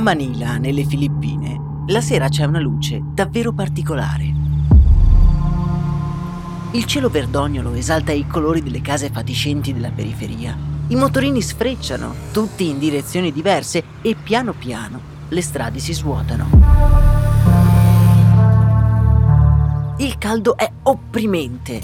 A Manila, nelle Filippine, la sera c'è una luce davvero particolare. Il cielo verdognolo esalta i colori delle case fatiscenti della periferia. I motorini sfrecciano, tutti in direzioni diverse, e piano piano le strade si svuotano. Il caldo è opprimente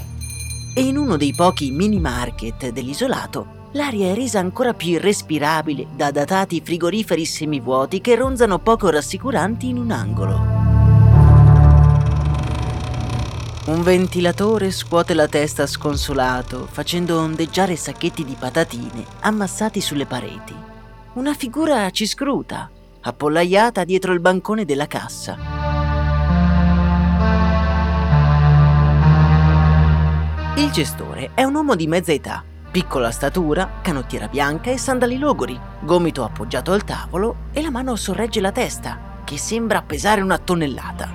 e in uno dei pochi mini market dell'isolato l'aria è resa ancora più irrespirabile da datati frigoriferi semivuoti che ronzano poco rassicuranti in un angolo. Un ventilatore scuote la testa sconsolato, facendo ondeggiare sacchetti di patatine ammassati sulle pareti. Una figura ci scruta, appollaiata dietro il bancone della cassa. Il gestore è un uomo di mezza età, Piccola statura, canottiera bianca e sandali logori, gomito appoggiato al tavolo e la mano sorregge la testa, che sembra pesare una tonnellata.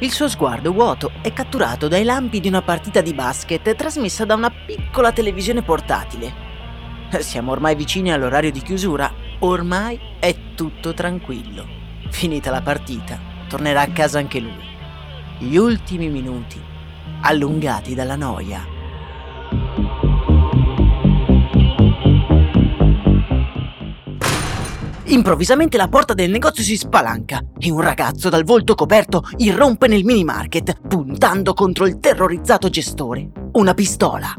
Il suo sguardo vuoto è catturato dai lampi di una partita di basket trasmessa da una piccola televisione portatile. Siamo ormai vicini all'orario di chiusura, ormai è tutto tranquillo. Finita la partita, tornerà a casa anche lui. Gli ultimi minuti, allungati dalla noia. Improvvisamente la porta del negozio si spalanca e un ragazzo dal volto coperto irrompe nel mini market, puntando contro il terrorizzato gestore. Una pistola.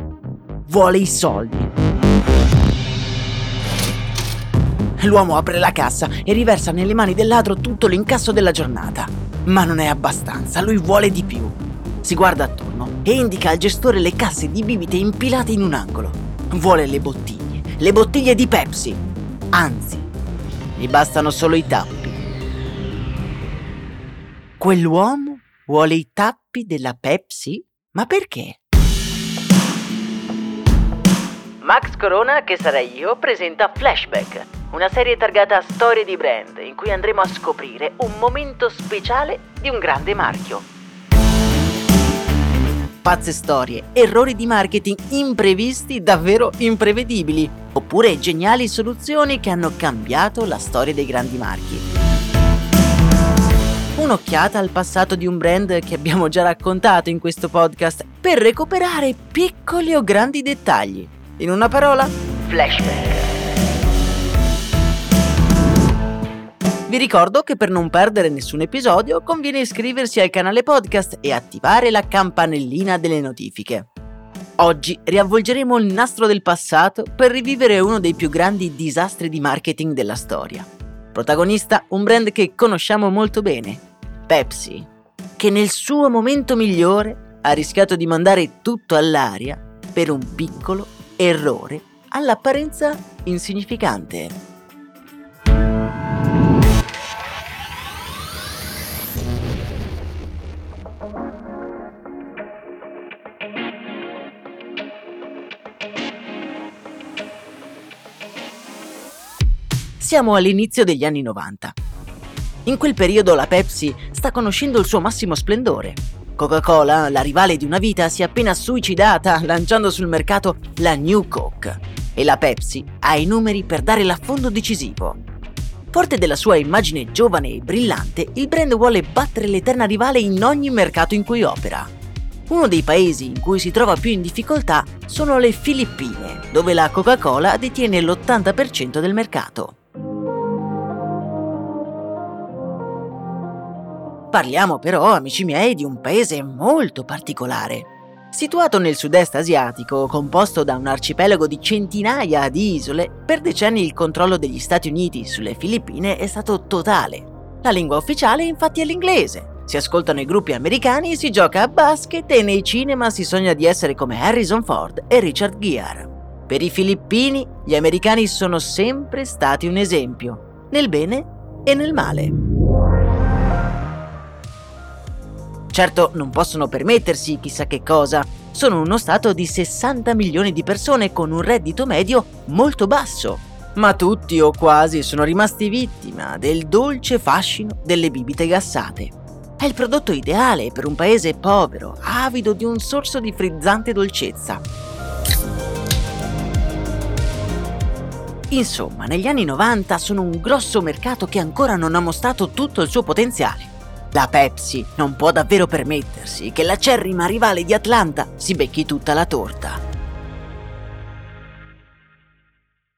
Vuole i soldi. L'uomo apre la cassa e riversa nelle mani del ladro tutto l'incasso della giornata. Ma non è abbastanza, lui vuole di più. Si guarda attorno e indica al gestore le casse di bibite impilate in un angolo. Vuole le bottiglie, le bottiglie di Pepsi. Anzi, gli bastano solo i tappi. Quell'uomo vuole i tappi della Pepsi? Ma perché? Max Corona, che sarei io, presenta Flashback, una serie targata a storie di brand in cui andremo a scoprire un momento speciale di un grande marchio pazze storie, errori di marketing imprevisti davvero imprevedibili, oppure geniali soluzioni che hanno cambiato la storia dei grandi marchi. Un'occhiata al passato di un brand che abbiamo già raccontato in questo podcast per recuperare piccoli o grandi dettagli. In una parola, flashback. Vi ricordo che per non perdere nessun episodio conviene iscriversi al canale podcast e attivare la campanellina delle notifiche. Oggi riavvolgeremo il nastro del passato per rivivere uno dei più grandi disastri di marketing della storia. Protagonista un brand che conosciamo molto bene, Pepsi, che nel suo momento migliore ha rischiato di mandare tutto all'aria per un piccolo errore all'apparenza insignificante. Siamo all'inizio degli anni 90. In quel periodo la Pepsi sta conoscendo il suo massimo splendore. Coca-Cola, la rivale di una vita, si è appena suicidata lanciando sul mercato la New Coke e la Pepsi ha i numeri per dare l'affondo decisivo. Forte della sua immagine giovane e brillante, il brand vuole battere l'eterna rivale in ogni mercato in cui opera. Uno dei paesi in cui si trova più in difficoltà sono le Filippine, dove la Coca-Cola detiene l'80% del mercato. Parliamo però, amici miei, di un paese molto particolare. Situato nel sud-est asiatico, composto da un arcipelago di centinaia di isole, per decenni il controllo degli Stati Uniti sulle Filippine è stato totale. La lingua ufficiale infatti è l'inglese. Si ascoltano i gruppi americani, si gioca a basket e nei cinema si sogna di essere come Harrison Ford e Richard Gere. Per i filippini, gli americani sono sempre stati un esempio, nel bene e nel male. Certo non possono permettersi chissà che cosa, sono uno stato di 60 milioni di persone con un reddito medio molto basso, ma tutti o quasi sono rimasti vittima del dolce fascino delle bibite gassate. È il prodotto ideale per un paese povero, avido di un sorso di frizzante dolcezza. Insomma, negli anni 90 sono un grosso mercato che ancora non ha mostrato tutto il suo potenziale. La Pepsi non può davvero permettersi che la cerrima rivale di Atlanta si becchi tutta la torta.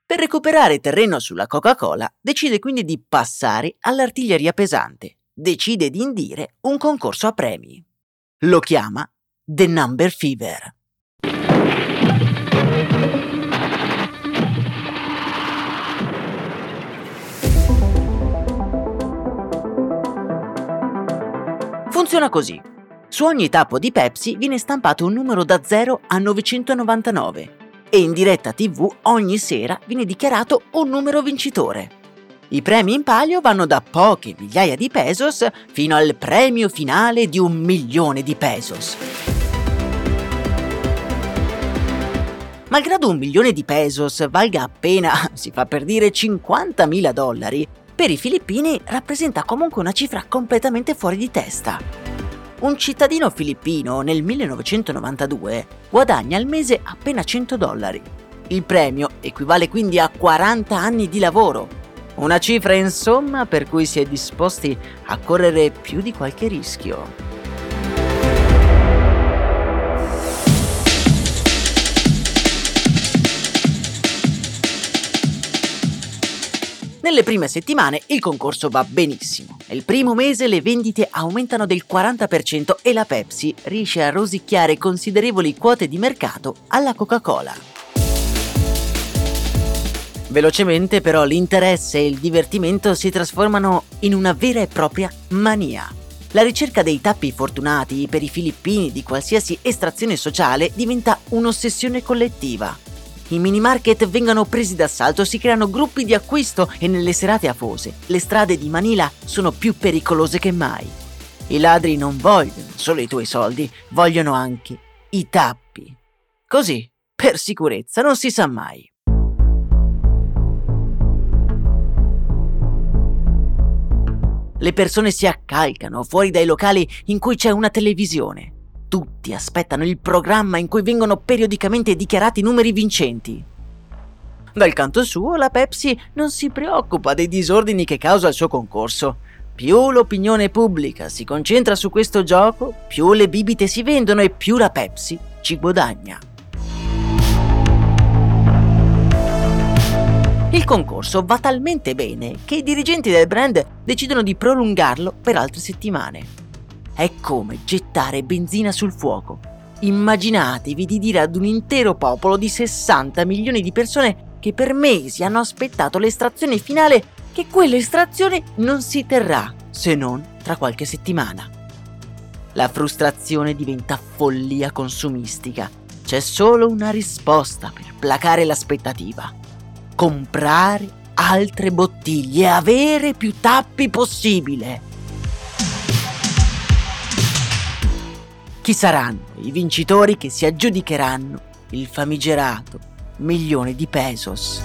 Per recuperare terreno sulla Coca-Cola, decide quindi di passare all'artiglieria pesante. Decide di indire un concorso a premi. Lo chiama The Number Fever. Funziona così. Su ogni tappo di Pepsi viene stampato un numero da 0 a 999 e in diretta TV ogni sera viene dichiarato un numero vincitore. I premi in palio vanno da poche migliaia di pesos fino al premio finale di un milione di pesos. Malgrado un milione di pesos valga appena, si fa per dire, 50.000 dollari, per i filippini rappresenta comunque una cifra completamente fuori di testa. Un cittadino filippino nel 1992 guadagna al mese appena 100 dollari. Il premio equivale quindi a 40 anni di lavoro. Una cifra insomma per cui si è disposti a correre più di qualche rischio. Nelle prime settimane il concorso va benissimo. Nel primo mese le vendite aumentano del 40% e la Pepsi riesce a rosicchiare considerevoli quote di mercato alla Coca-Cola. Velocemente però l'interesse e il divertimento si trasformano in una vera e propria mania. La ricerca dei tappi fortunati per i filippini di qualsiasi estrazione sociale diventa un'ossessione collettiva. I mini market vengono presi d'assalto, si creano gruppi di acquisto e nelle serate afose le strade di Manila sono più pericolose che mai. I ladri non vogliono solo i tuoi soldi, vogliono anche i tappi. Così, per sicurezza, non si sa mai. Le persone si accalcano fuori dai locali in cui c'è una televisione tutti aspettano il programma in cui vengono periodicamente dichiarati numeri vincenti. Dal canto suo, la Pepsi non si preoccupa dei disordini che causa il suo concorso. Più l'opinione pubblica si concentra su questo gioco, più le bibite si vendono e più la Pepsi ci guadagna. Il concorso va talmente bene che i dirigenti del brand decidono di prolungarlo per altre settimane. È come gettare benzina sul fuoco. Immaginatevi di dire ad un intero popolo di 60 milioni di persone che per mesi hanno aspettato l'estrazione finale che quell'estrazione non si terrà se non tra qualche settimana. La frustrazione diventa follia consumistica. C'è solo una risposta per placare l'aspettativa. Comprare altre bottiglie e avere più tappi possibile. Chi saranno i vincitori che si aggiudicheranno il famigerato milione di pesos?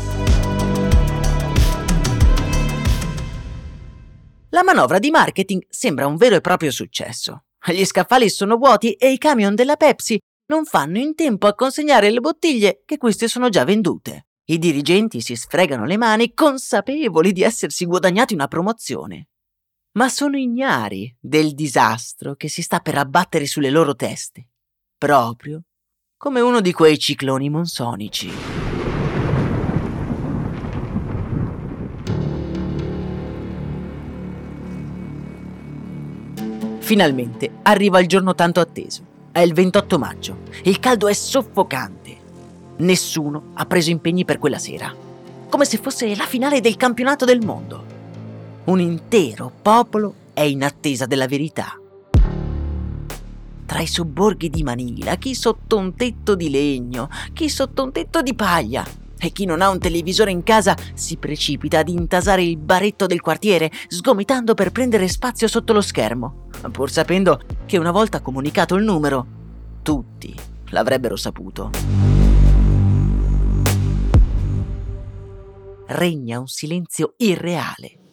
La manovra di marketing sembra un vero e proprio successo. Gli scaffali sono vuoti e i camion della Pepsi non fanno in tempo a consegnare le bottiglie che queste sono già vendute. I dirigenti si sfregano le mani consapevoli di essersi guadagnati una promozione. Ma sono ignari del disastro che si sta per abbattere sulle loro teste, proprio come uno di quei cicloni monsonici. Finalmente arriva il giorno tanto atteso. È il 28 maggio. Il caldo è soffocante. Nessuno ha preso impegni per quella sera. Come se fosse la finale del campionato del mondo. Un intero popolo è in attesa della verità. Tra i sobborghi di Manila, chi sotto un tetto di legno, chi sotto un tetto di paglia, e chi non ha un televisore in casa si precipita ad intasare il baretto del quartiere, sgomitando per prendere spazio sotto lo schermo pur sapendo che una volta comunicato il numero, tutti l'avrebbero saputo. Regna un silenzio irreale.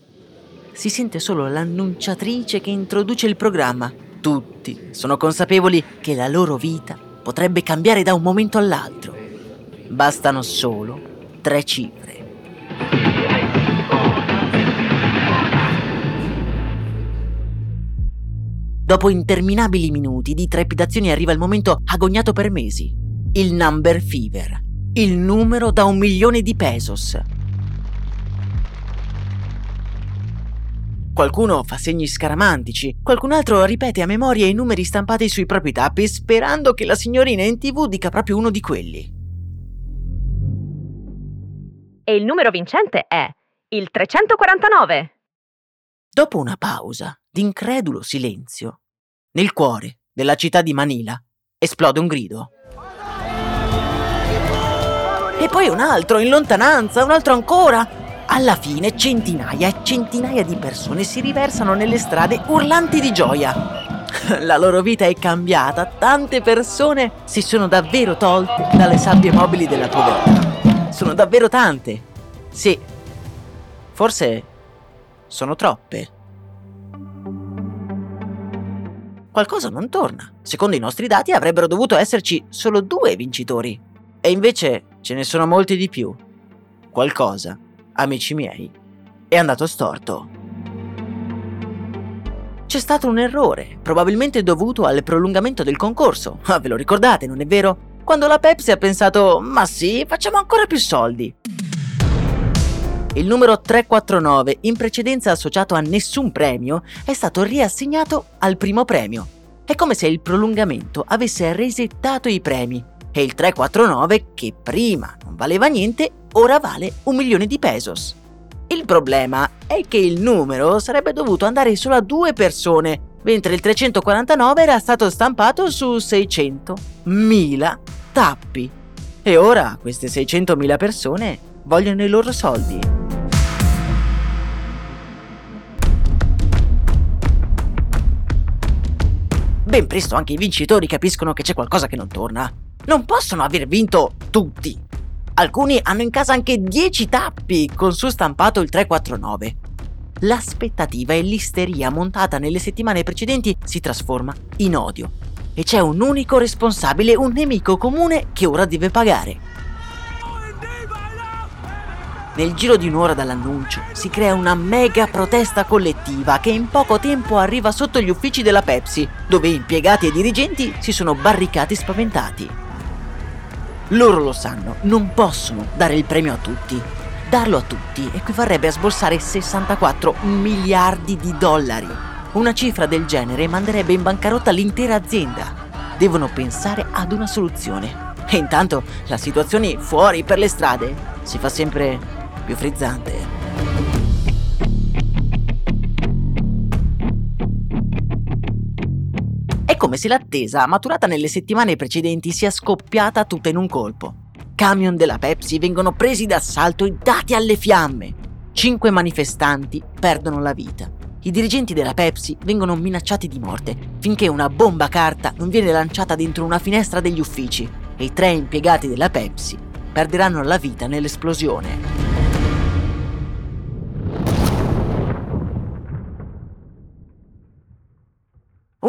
Si sente solo l'annunciatrice che introduce il programma. Tutti sono consapevoli che la loro vita potrebbe cambiare da un momento all'altro. Bastano solo tre cifre. Dopo interminabili minuti di trepidazioni arriva il momento agognato per mesi. Il number fever. Il numero da un milione di pesos. Qualcuno fa segni scaramantici, qualcun altro ripete a memoria i numeri stampati sui propri tappi sperando che la signorina in tv dica proprio uno di quelli. E il numero vincente è il 349. Dopo una pausa d'incredulo silenzio, nel cuore della città di Manila esplode un grido. E poi un altro in lontananza, un altro ancora. Alla fine centinaia e centinaia di persone si riversano nelle strade urlanti di gioia. La loro vita è cambiata, tante persone si sono davvero tolte dalle sabbie mobili della povertà. Sono davvero tante. Sì, forse sono troppe. qualcosa non torna. Secondo i nostri dati avrebbero dovuto esserci solo due vincitori. E invece ce ne sono molti di più. Qualcosa, amici miei, è andato storto. C'è stato un errore, probabilmente dovuto al prolungamento del concorso. Ah, ve lo ricordate, non è vero? Quando la Pepsi ha pensato, ma sì, facciamo ancora più soldi. Il numero 349, in precedenza associato a nessun premio, è stato riassegnato al primo premio. È come se il prolungamento avesse resettato i premi e il 349, che prima non valeva niente, ora vale un milione di pesos. Il problema è che il numero sarebbe dovuto andare solo a due persone, mentre il 349 era stato stampato su 600.000 tappi. E ora queste 600.000 persone vogliono i loro soldi. Ben presto anche i vincitori capiscono che c'è qualcosa che non torna. Non possono aver vinto tutti. Alcuni hanno in casa anche 10 tappi con su stampato il 349. L'aspettativa e l'isteria montata nelle settimane precedenti si trasforma in odio. E c'è un unico responsabile, un nemico comune che ora deve pagare. Nel giro di un'ora dall'annuncio si crea una mega protesta collettiva che in poco tempo arriva sotto gli uffici della Pepsi, dove impiegati e dirigenti si sono barricati spaventati. Loro lo sanno, non possono dare il premio a tutti. Darlo a tutti equivarrebbe a sborsare 64 miliardi di dollari. Una cifra del genere manderebbe in bancarotta l'intera azienda. Devono pensare ad una soluzione. E intanto la situazione fuori per le strade si fa sempre più frizzante. Come se l'attesa, maturata nelle settimane precedenti, sia scoppiata tutta in un colpo. Camion della Pepsi vengono presi d'assalto e dati alle fiamme. Cinque manifestanti perdono la vita. I dirigenti della Pepsi vengono minacciati di morte finché una bomba carta non viene lanciata dentro una finestra degli uffici e i tre impiegati della Pepsi perderanno la vita nell'esplosione.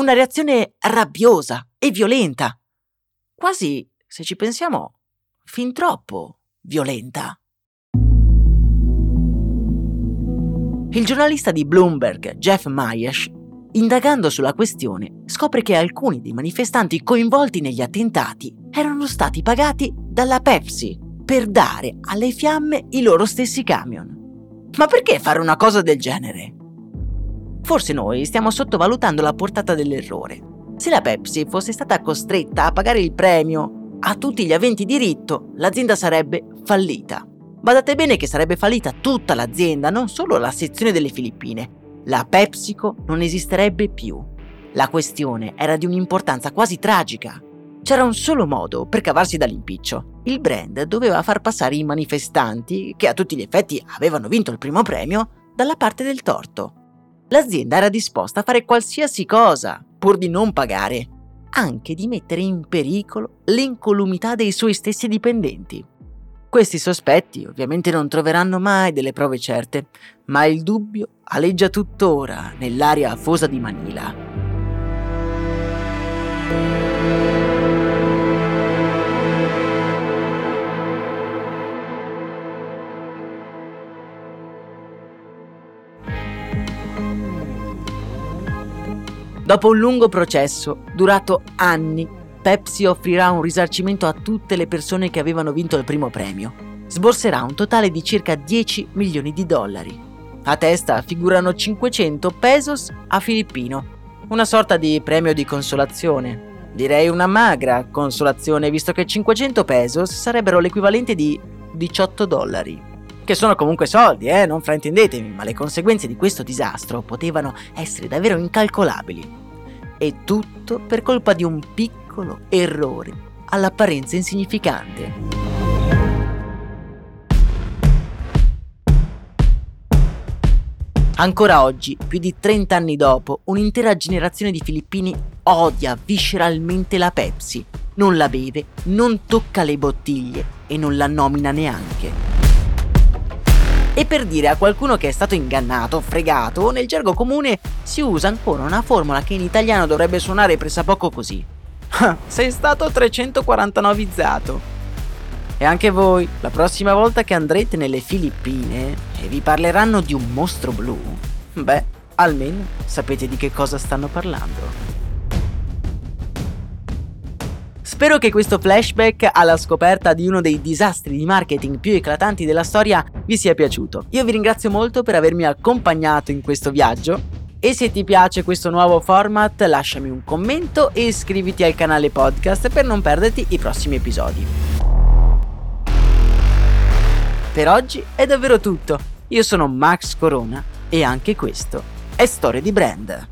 Una reazione rabbiosa e violenta. Quasi, se ci pensiamo, fin troppo violenta. Il giornalista di Bloomberg, Jeff Mayesh, indagando sulla questione, scopre che alcuni dei manifestanti coinvolti negli attentati erano stati pagati dalla Pepsi per dare alle fiamme i loro stessi camion. Ma perché fare una cosa del genere? Forse noi stiamo sottovalutando la portata dell'errore. Se la Pepsi fosse stata costretta a pagare il premio a tutti gli aventi diritto, l'azienda sarebbe fallita. Badate bene che sarebbe fallita tutta l'azienda, non solo la sezione delle Filippine. La PepsiCo non esisterebbe più. La questione era di un'importanza quasi tragica. C'era un solo modo per cavarsi dall'impiccio. Il brand doveva far passare i manifestanti, che a tutti gli effetti avevano vinto il primo premio, dalla parte del torto. L'azienda era disposta a fare qualsiasi cosa, pur di non pagare, anche di mettere in pericolo l'incolumità dei suoi stessi dipendenti. Questi sospetti ovviamente non troveranno mai delle prove certe, ma il dubbio aleggia tuttora nell'area afosa di Manila. Dopo un lungo processo, durato anni, Pepsi offrirà un risarcimento a tutte le persone che avevano vinto il primo premio. Sborserà un totale di circa 10 milioni di dollari. A testa figurano 500 pesos a Filippino, una sorta di premio di consolazione. Direi una magra consolazione, visto che 500 pesos sarebbero l'equivalente di 18 dollari. Che sono comunque soldi, eh, non fraintendetemi, ma le conseguenze di questo disastro potevano essere davvero incalcolabili. E tutto per colpa di un piccolo errore all'apparenza insignificante. Ancora oggi, più di 30 anni dopo, un'intera generazione di filippini odia visceralmente la Pepsi, non la beve, non tocca le bottiglie e non la nomina neanche. E per dire a qualcuno che è stato ingannato, fregato, nel gergo comune si usa ancora una formula che in italiano dovrebbe suonare pressappoco così. sei stato 349izzato. E anche voi, la prossima volta che andrete nelle Filippine e vi parleranno di un mostro blu, beh, almeno sapete di che cosa stanno parlando. Spero che questo flashback alla scoperta di uno dei disastri di marketing più eclatanti della storia vi sia piaciuto. Io vi ringrazio molto per avermi accompagnato in questo viaggio e se ti piace questo nuovo format lasciami un commento e iscriviti al canale podcast per non perderti i prossimi episodi. Per oggi è davvero tutto. Io sono Max Corona e anche questo è Storia di Brand.